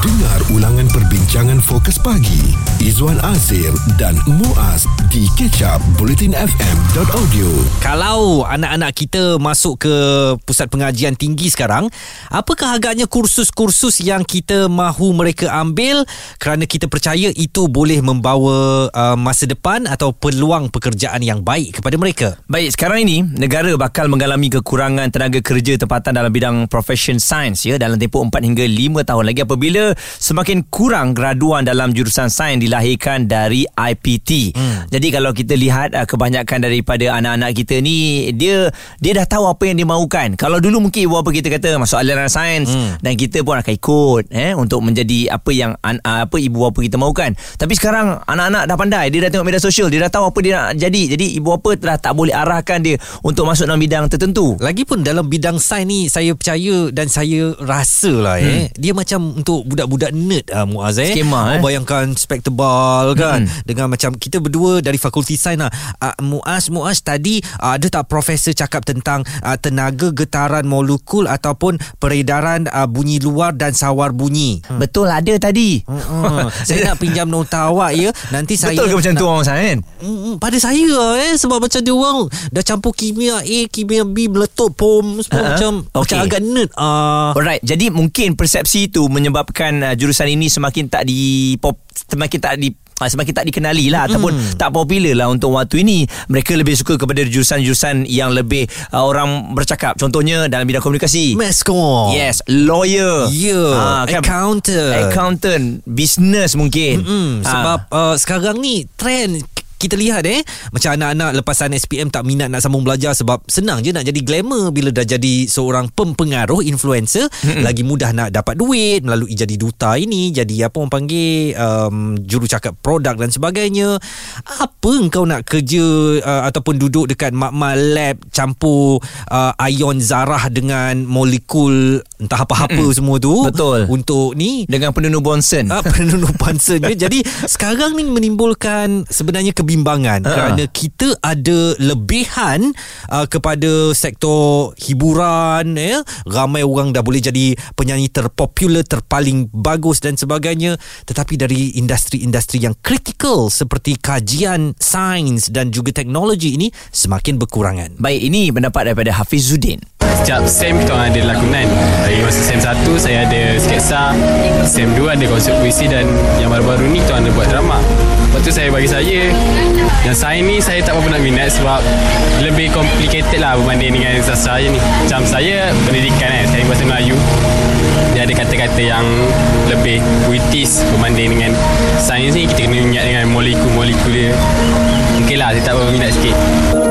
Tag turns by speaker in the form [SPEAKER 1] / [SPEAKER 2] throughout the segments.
[SPEAKER 1] Dengar ulangan perbincangan fokus pagi Izwan Azir dan Muaz di kecap bulletinfm.audio
[SPEAKER 2] Kalau anak-anak kita masuk ke pusat pengajian tinggi sekarang, apakah agaknya kursus-kursus yang kita mahu mereka ambil kerana kita percaya itu boleh membawa uh, masa depan atau peluang pekerjaan yang baik kepada mereka?
[SPEAKER 3] Baik, sekarang ini negara bakal mengalami kekurangan tenaga kerja tempatan dalam bidang profession science ya dalam tempoh 4 hingga 5 tahun lagi apabila semakin kurang graduan dalam jurusan sains dilahirkan dari IPT. Hmm. Jadi kalau kita lihat uh, kebanyakan daripada anak-anak kita ni dia dia dah tahu apa yang dia mahukan. Kalau dulu mungkin ibu bapa kita kata masuk aliran sains hmm. dan kita pun akan ikut eh untuk menjadi apa yang uh, apa ibu bapa kita mahukan. Tapi sekarang anak-anak dah pandai, dia dah tengok media sosial, dia dah tahu apa dia nak jadi. Jadi ibu bapa dah tak boleh arahkan dia untuk masuk dalam bidang tertentu.
[SPEAKER 2] Lagipun dalam bidang sains ni saya percaya dan saya rasa lah eh, hmm. eh dia macam untuk budak-budak nerd uh, Muaz eh.
[SPEAKER 3] Skema,
[SPEAKER 2] oh, eh. Bayangkan spektakel tebal kan hmm. dengan macam kita berdua dari fakulti sains lah. Uh, Muaz Muaz tadi uh, ada tak profesor cakap tentang uh, tenaga getaran molekul ataupun peredaran uh, bunyi luar dan sawar bunyi.
[SPEAKER 3] Hmm. Betul ada tadi.
[SPEAKER 2] Hmm. saya nak pinjam nota awak ya. Nanti
[SPEAKER 3] Betul
[SPEAKER 2] saya
[SPEAKER 3] ke macam nak, tu orang sains?
[SPEAKER 2] Pada saya eh sebab macam dia orang dah campur kimia A, kimia B meletup pom semua uh-huh. macam okay. macam agak nerd. Uh.
[SPEAKER 3] Alright. Jadi mungkin persepsi itu menyebabkan uh, jurusan ini semakin tak di pop semakin tak di ah, semakin tak dikenali lah hmm. ataupun tak popular lah untuk waktu ini. Mereka lebih suka kepada jurusan-jurusan yang lebih uh, orang bercakap. Contohnya dalam bidang komunikasi.
[SPEAKER 2] Com
[SPEAKER 3] yes lawyer.
[SPEAKER 2] Yeah uh, kan, accountant.
[SPEAKER 3] Accountant business mungkin.
[SPEAKER 2] Hmm, sebab uh, sekarang ni trend kita lihat eh macam anak-anak lepasan SPM tak minat nak sambung belajar sebab senang je nak jadi glamour bila dah jadi seorang pempengaruh influencer. Hmm. lagi mudah nak dapat duit melalui jadi duta ini jadi apa orang panggil um, juru cakap produk dan sebagainya. Apa engkau nak kerja uh, ataupun duduk dekat makmal lab campur uh, ion zarah dengan molekul entah apa-apa hmm. semua tu
[SPEAKER 3] betul.
[SPEAKER 2] untuk ni?
[SPEAKER 3] Dengan penunuh Bonson
[SPEAKER 2] uh, penunuh Bonson jadi sekarang ni menimbulkan sebenarnya ke kebimbangan uh-huh. kerana kita ada lebihan uh, kepada sektor hiburan ya. Ramai orang dah boleh jadi penyanyi terpopular terpaling bagus dan sebagainya. Tetapi dari industri-industri yang kritikal seperti kajian sains dan juga teknologi ini semakin berkurangan.
[SPEAKER 3] Baik ini pendapat daripada Hafizuddin
[SPEAKER 4] setiap SEM kita orang ada lakonan dari masa SEM 1 saya ada sketsa. SEM 2 ada konsep puisi dan yang baru-baru ni kita orang ada buat drama. Lepas tu saya bagi saya. Yang sains ni saya tak berapa nak minat sebab lebih complicated lah berbanding dengan sastra je ni. Macam saya pendidikan kan saya bahasa Melayu. Dia ada kata-kata yang lebih puitis berbanding dengan sains ni. Kita kena ingat dengan molekul-molekul dia. Okey lah Saya tak berminat sikit.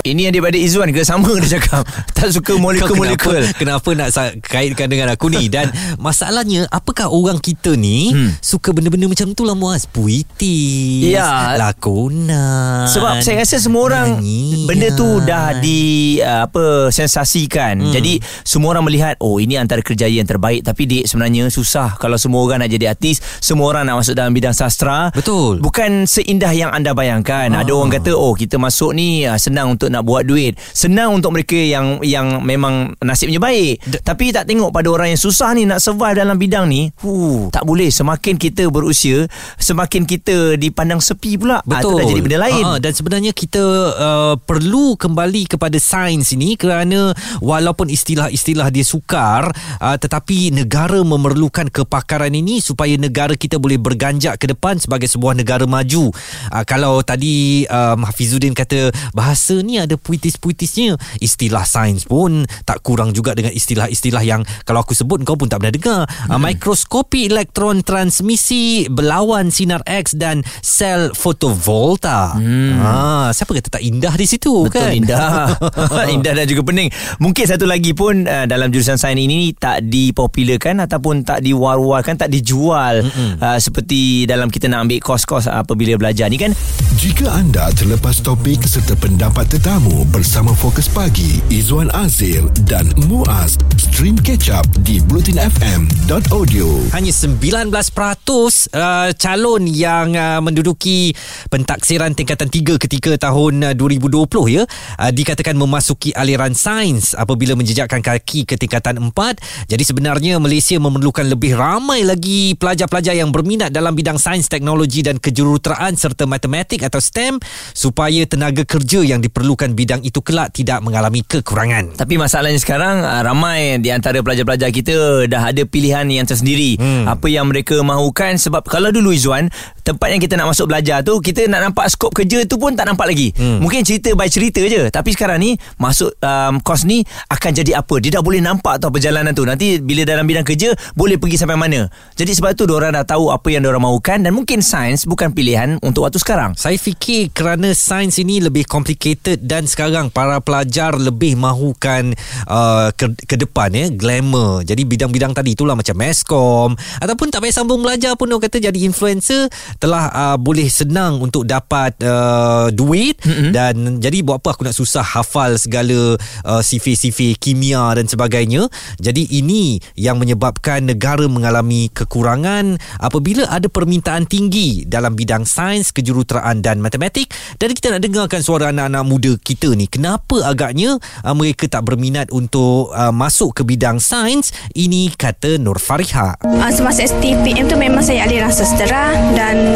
[SPEAKER 3] Ini daripada Izzuan ke? Sama dia cakap. Tak suka molekul-molekul
[SPEAKER 2] kenapa, kenapa nak kaitkan dengan aku ni Dan masalahnya Apakah orang kita ni hmm. Suka benda-benda macam tu lah Muaz Puitis ya. Lakonan
[SPEAKER 3] Sebab saya rasa semua orang Nyanyian. Benda tu dah di uh, Apa Sensasikan hmm. Jadi Semua orang melihat Oh ini antara kerjaya yang terbaik Tapi dek sebenarnya Susah Kalau semua orang nak jadi artis Semua orang nak masuk dalam bidang sastra
[SPEAKER 2] Betul
[SPEAKER 3] Bukan seindah yang anda bayangkan ah. Ada orang kata oh kita masuk ni uh, senang untuk nak buat duit senang untuk mereka yang yang memang nasibnya baik. D- tapi tak tengok pada orang yang susah ni nak survive dalam bidang ni huh, tak boleh. Semakin kita berusia semakin kita dipandang sepi pula.
[SPEAKER 2] Betul ah, itu
[SPEAKER 3] dah jadi benda lain.
[SPEAKER 2] Uh, dan sebenarnya kita uh, perlu kembali kepada sains ini kerana walaupun istilah-istilah dia sukar uh, tetapi negara memerlukan kepakaran ini supaya negara kita boleh berganjak ke depan sebagai sebuah negara maju. Uh, kalau tadi um, Hafizuddin kata bahasa ni ada puitis-puitisnya istilah sains pun tak kurang juga dengan istilah-istilah yang kalau aku sebut kau pun tak pernah dengar. Hmm. uh, mikroskopi elektron transmisi berlawan sinar X dan sel fotovolta. Hmm. uh, siapa kata tak indah di situ
[SPEAKER 3] betul
[SPEAKER 2] kan?
[SPEAKER 3] indah. Indah dan juga pening. Mungkin satu lagi pun uh, dalam jurusan sains ini tak dipopularkan ataupun tak diwar-warkan tak dijual. Uh, seperti dalam kita nak ambil kos-kos apabila belajar ni kan?
[SPEAKER 1] Jika anda terlepas topik serta pendapat tetamu bersama Fokus Pagi Izwan Azir dan Muaz. Stream catch up di blutinfm.audio.
[SPEAKER 2] Hanya 19% uh, calon yang uh, menduduki pentaksiran tingkatan 3 ketika tahun uh, 2020 ya uh, dikatakan memasuki aliran sains apabila menjejakkan kaki ke tingkatan 4. Jadi sebenarnya Malaysia memerlukan lebih ramai lagi pelajar-pelajar yang berminat dalam bidang sains, teknologi dan kejuruteraan serta matematik atau STEM supaya tenaga kerja yang diperlukan bidang itu kelak tidak mengalami kekurangan.
[SPEAKER 3] Tapi masalahnya sekarang ah, ramai di antara pelajar-pelajar kita dah ada pilihan yang tersendiri. Hmm. Apa yang mereka mahukan sebab kalau dulu Izwan, tempat yang kita nak masuk belajar tu kita nak nampak skop kerja tu pun tak nampak lagi. Hmm. Mungkin cerita by cerita je. Tapi sekarang ni masuk um, kos ni akan jadi apa? Dia dah boleh nampak tau perjalanan tu. Nanti bila dalam bidang kerja boleh pergi sampai mana. Jadi sebab tu orang dah tahu apa yang orang mahukan dan mungkin sains bukan pilihan untuk waktu sekarang.
[SPEAKER 2] Saya fikir kerana sains ini lebih complicated dan sekarang para pelajar lebih mahukan uh, ke, ke depan ya glamour. Jadi bidang-bidang tadi itulah macam meskom ataupun tak payah sambung belajar pun orang kata jadi influencer telah uh, boleh senang untuk dapat uh, duit mm-hmm. dan jadi buat apa aku nak susah hafal segala uh, sifir-sifir kimia dan sebagainya. Jadi ini yang menyebabkan negara mengalami kekurangan apabila ada permintaan tinggi dalam bidang sains, kejuruteraan dan matematik dan kita nak dengarkan suara anak-anak muda kita ni kenapa agaknya uh, mereka tak berminat untuk uh, masuk ke bidang sains ini kata Nur Fariha.
[SPEAKER 5] Uh, semasa STPM tu memang saya aliran sastera dan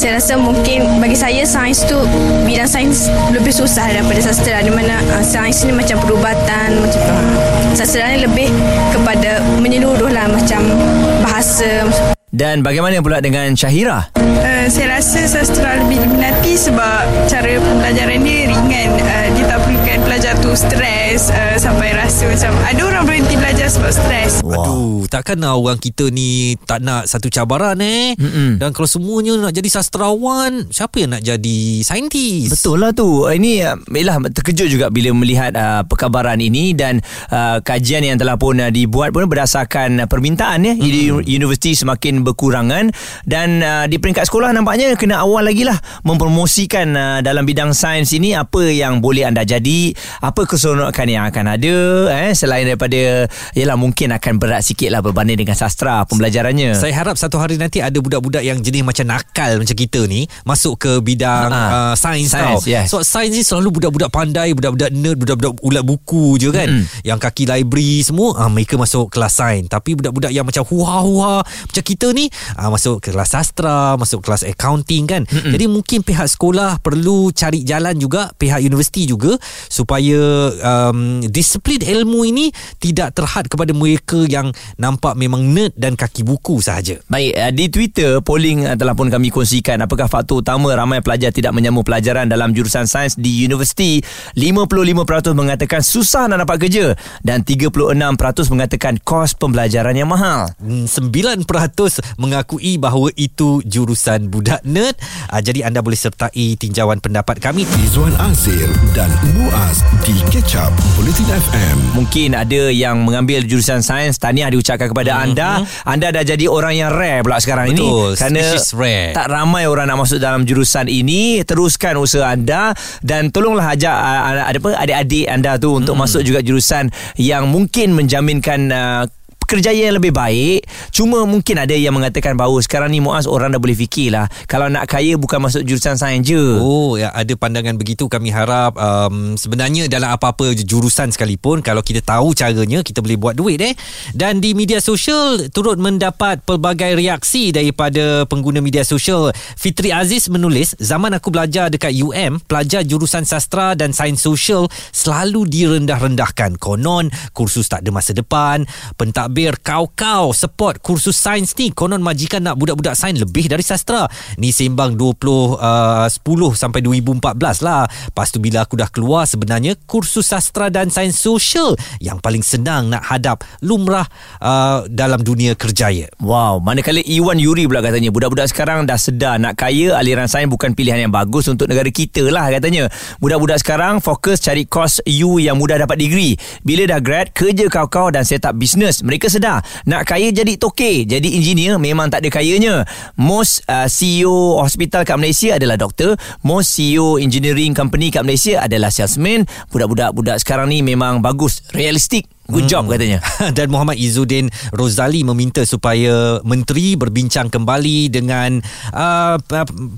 [SPEAKER 5] saya rasa mungkin bagi saya sains tu bidang sains lebih susah daripada sastera di mana uh, sains ni macam perubatan macam uh, sastera ni lebih kepada menyeluruh lah macam bahasa
[SPEAKER 3] Dan bagaimana pula dengan Syahira?
[SPEAKER 6] Uh, saya rasa sastra lebih diminati sebab cara pembelajaran dia ringan. Uh, dia tak perlukan pelajar tu stres uh, sampai rasa macam belajar sebab stres.
[SPEAKER 2] Aduh, takkan lah orang kita ni tak nak satu cabaran eh.
[SPEAKER 3] Mm-mm.
[SPEAKER 2] Dan kalau semuanya nak jadi sastrawan, siapa yang nak jadi saintis?
[SPEAKER 3] Betul lah tu. Ini uh, Yelah terkejut juga bila melihat uh, perkabaran ini dan uh, kajian yang telah pun uh, dibuat pun berdasarkan uh, permintaan ya. Hmm. Universiti semakin berkurangan dan uh, di peringkat sekolah nampaknya kena awal lagi lah mempromosikan uh, dalam bidang sains ini apa yang boleh anda jadi, apa keseronokan yang akan ada eh selain daripada yalah mungkin akan berat sikit lah berbanding dengan sastra pembelajarannya.
[SPEAKER 2] Saya harap satu hari nanti ada budak-budak yang jenis macam nakal macam kita ni masuk ke bidang
[SPEAKER 3] Ha.
[SPEAKER 2] uh, sains tau.
[SPEAKER 3] Yes.
[SPEAKER 2] So sains ni selalu budak-budak pandai, budak-budak nerd, budak-budak ulat buku je kan.
[SPEAKER 3] Mm-mm.
[SPEAKER 2] Yang kaki library semua uh, mereka masuk kelas sains. Tapi budak-budak yang macam huha-huha macam kita ni uh, masuk kelas sastra, masuk kelas accounting kan.
[SPEAKER 3] Mm-mm.
[SPEAKER 2] Jadi mungkin pihak sekolah perlu cari jalan juga pihak universiti juga supaya um, disiplin ilmu ini tidak terhad kepada mereka yang nampak memang nerd dan kaki buku sahaja.
[SPEAKER 3] Baik, uh, di Twitter polling uh, telah pun kami kongsikan apakah faktor utama ramai pelajar tidak menyambung pelajaran dalam jurusan sains di universiti. 55% mengatakan susah nak dapat kerja dan 36% mengatakan kos pembelajaran yang mahal.
[SPEAKER 2] Hmm, 9% mengakui bahawa itu jurusan budak nerd. Uh, jadi anda boleh sertai tinjauan pendapat kami.
[SPEAKER 1] Izwan Azir dan Muaz di Catch Up Bulletin FM.
[SPEAKER 3] Mungkin ada yang mengambil jurusan sains Tahniah diucapkan kepada mm-hmm. anda Anda dah jadi orang yang rare pula sekarang
[SPEAKER 2] Betul,
[SPEAKER 3] ini Kerana
[SPEAKER 2] species rare.
[SPEAKER 3] tak ramai orang nak masuk dalam jurusan ini Teruskan usaha anda Dan tolonglah ajak uh, ada apa adik-adik anda tu Untuk
[SPEAKER 2] Hmm.
[SPEAKER 3] masuk juga jurusan Yang mungkin menjaminkan uh, kerjaya yang lebih baik Cuma mungkin ada yang mengatakan bahawa Sekarang ni Muaz orang dah boleh fikir lah Kalau nak kaya bukan masuk jurusan sains je
[SPEAKER 2] Oh, ya ada pandangan begitu kami harap um, sebenarnya dalam apa-apa jurusan sekalipun kalau kita tahu caranya kita boleh buat duit eh. Dan di media sosial turut mendapat pelbagai reaksi daripada pengguna media sosial. Fitri Aziz menulis, zaman aku belajar dekat UM, pelajar jurusan sastra dan sains sosial selalu direndah-rendahkan. Konon kursus tak ada masa depan, pentadbir kau-kau support kursus sains ni. Konon majikan nak budak-budak sains lebih dari sastra. Ni sembang 20 uh, 10 sampai 2014 lah. Lepas tu bila aku dah keluar sebenarnya kursus sastra dan sains sosial yang paling senang nak hadap lumrah uh, dalam dunia kerjaya.
[SPEAKER 3] Wow, manakala Iwan Yuri pula katanya budak-budak sekarang dah sedar nak kaya aliran sains bukan pilihan yang bagus untuk negara kita lah katanya. Budak-budak sekarang fokus cari kos U yang mudah dapat degree. Bila dah grad, kerja kau-kau dan set up bisnes. Mereka sedar. Nak kaya jadi toke jadi engineer memang tak ada kayanya. Most uh, CEO hospital kat Malaysia adalah doktor. Most CEO engineering company kat Malaysia adalah salesman. Budak-budak budak sekarang ni memang bagus realistik Good job katanya
[SPEAKER 2] Dan Muhammad Izzuddin Rozali meminta supaya menteri berbincang kembali dengan uh,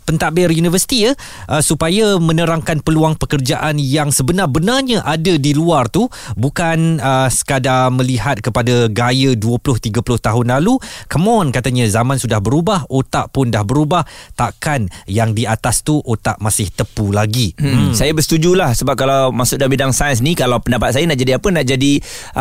[SPEAKER 2] pentadbir universiti ya uh, supaya menerangkan peluang pekerjaan yang sebenar-benarnya ada di luar tu bukan uh, sekadar melihat kepada gaya 20 30 tahun lalu. Come on katanya zaman sudah berubah, otak pun dah berubah, takkan yang di atas tu otak masih tepu lagi.
[SPEAKER 3] Hmm. Hmm. Saya bersetujulah sebab kalau masuk dalam bidang sains ni kalau pendapat saya nak jadi apa nak jadi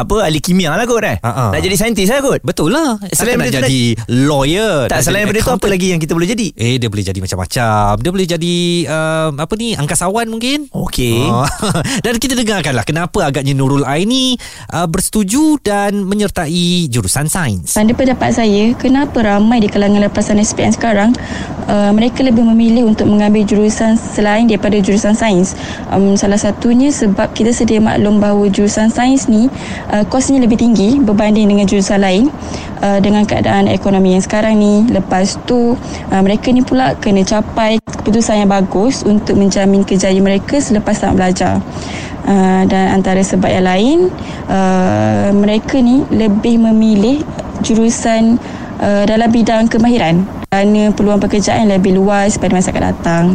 [SPEAKER 3] apa ahli kimia lah kot eh.
[SPEAKER 2] Ha-ha.
[SPEAKER 3] Nak jadi saintis lah kot.
[SPEAKER 2] Betul lah.
[SPEAKER 3] Selain
[SPEAKER 2] nak jadi lawyer.
[SPEAKER 3] Tak
[SPEAKER 2] nak
[SPEAKER 3] selain daripada tu apa lagi yang kita boleh jadi?
[SPEAKER 2] Eh dia boleh jadi macam-macam. Dia boleh jadi uh, apa ni angkasawan mungkin.
[SPEAKER 3] Okey.
[SPEAKER 2] Oh. Dan kita dengarkanlah kenapa agaknya Nurul Aini uh, bersetuju dan menyertai jurusan sains.
[SPEAKER 7] Pada pendapat saya, kenapa ramai di kalangan lepasan SPM sekarang uh, mereka lebih memilih untuk mengambil jurusan selain daripada jurusan sains. Um, salah satunya sebab kita sedia maklum bahawa jurusan sains ni uh, kosnya lebih tinggi berbanding dengan jurusan lain uh, dengan keadaan ekonomi yang sekarang ni. Lepas tu uh, mereka ni pula kena capai keputusan yang bagus untuk menjamin kejayaan mereka selepas tamat belajar. Uh, dan antara sebab yang lain uh, mereka ni lebih memilih jurusan uh, dalam bidang kemahiran kerana peluang pekerjaan lebih luas pada masa akan datang.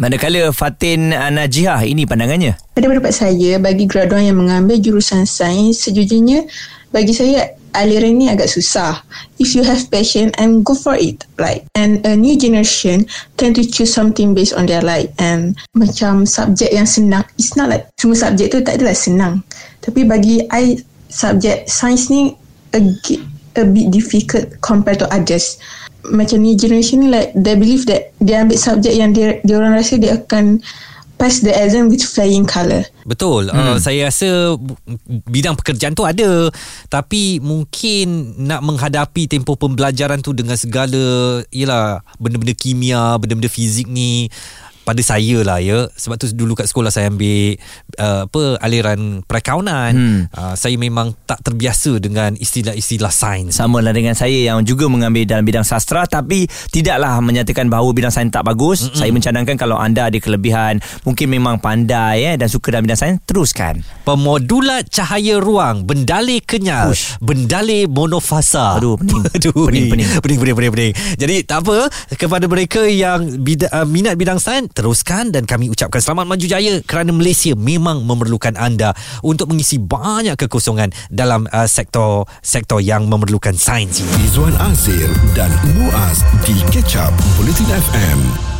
[SPEAKER 3] Manakala Fatin Najihah ini pandangannya.
[SPEAKER 8] Pada pendapat saya, bagi graduan yang mengambil jurusan sains, sejujurnya bagi saya aliran ni agak susah. If you have passion and go for it. Like and a new generation tend to choose something based on their like and macam subjek yang senang. It's not like semua subjek tu tak adalah senang. Tapi bagi I subjek sains ni a, a bit difficult compared to others. Macam new generation ni like they believe that dia ambil subjek yang dia, dia orang rasa dia akan pass the exam with flying colour.
[SPEAKER 2] Betul. Hmm. Uh, saya rasa bidang pekerjaan tu ada tapi mungkin nak menghadapi tempoh pembelajaran tu dengan segala yalah benda-benda kimia, benda-benda fizik ni pada saya lah ya sebab tu dulu kat sekolah saya ambil uh, apa aliran perakaunan hmm. uh, saya memang tak terbiasa dengan istilah-istilah sains
[SPEAKER 3] Sama lah dengan saya yang juga mengambil dalam bidang sastra tapi tidaklah menyatakan bahawa bidang sains tak bagus. Mm-mm. Saya mencadangkan kalau anda ada kelebihan, mungkin memang pandai eh, dan suka dalam bidang sains, teruskan.
[SPEAKER 2] Pemodulat cahaya ruang Bendalih kenyal
[SPEAKER 3] Ush.
[SPEAKER 2] Bendalih monofasa
[SPEAKER 3] Aduh, pening.
[SPEAKER 2] Aduh,
[SPEAKER 3] Pening, pening.
[SPEAKER 2] pening, pening, pening, pening. Jadi tak apa Kepada mereka yang bida, uh, minat bidang sains Teruskan dan kami ucapkan selamat maju jaya Kerana Malaysia memang memerlukan anda Untuk mengisi banyak kekosongan Dalam uh, sektor sektor yang memerlukan sains
[SPEAKER 1] Izwan Azir dan Muaz di Catch Up Bulletin FM.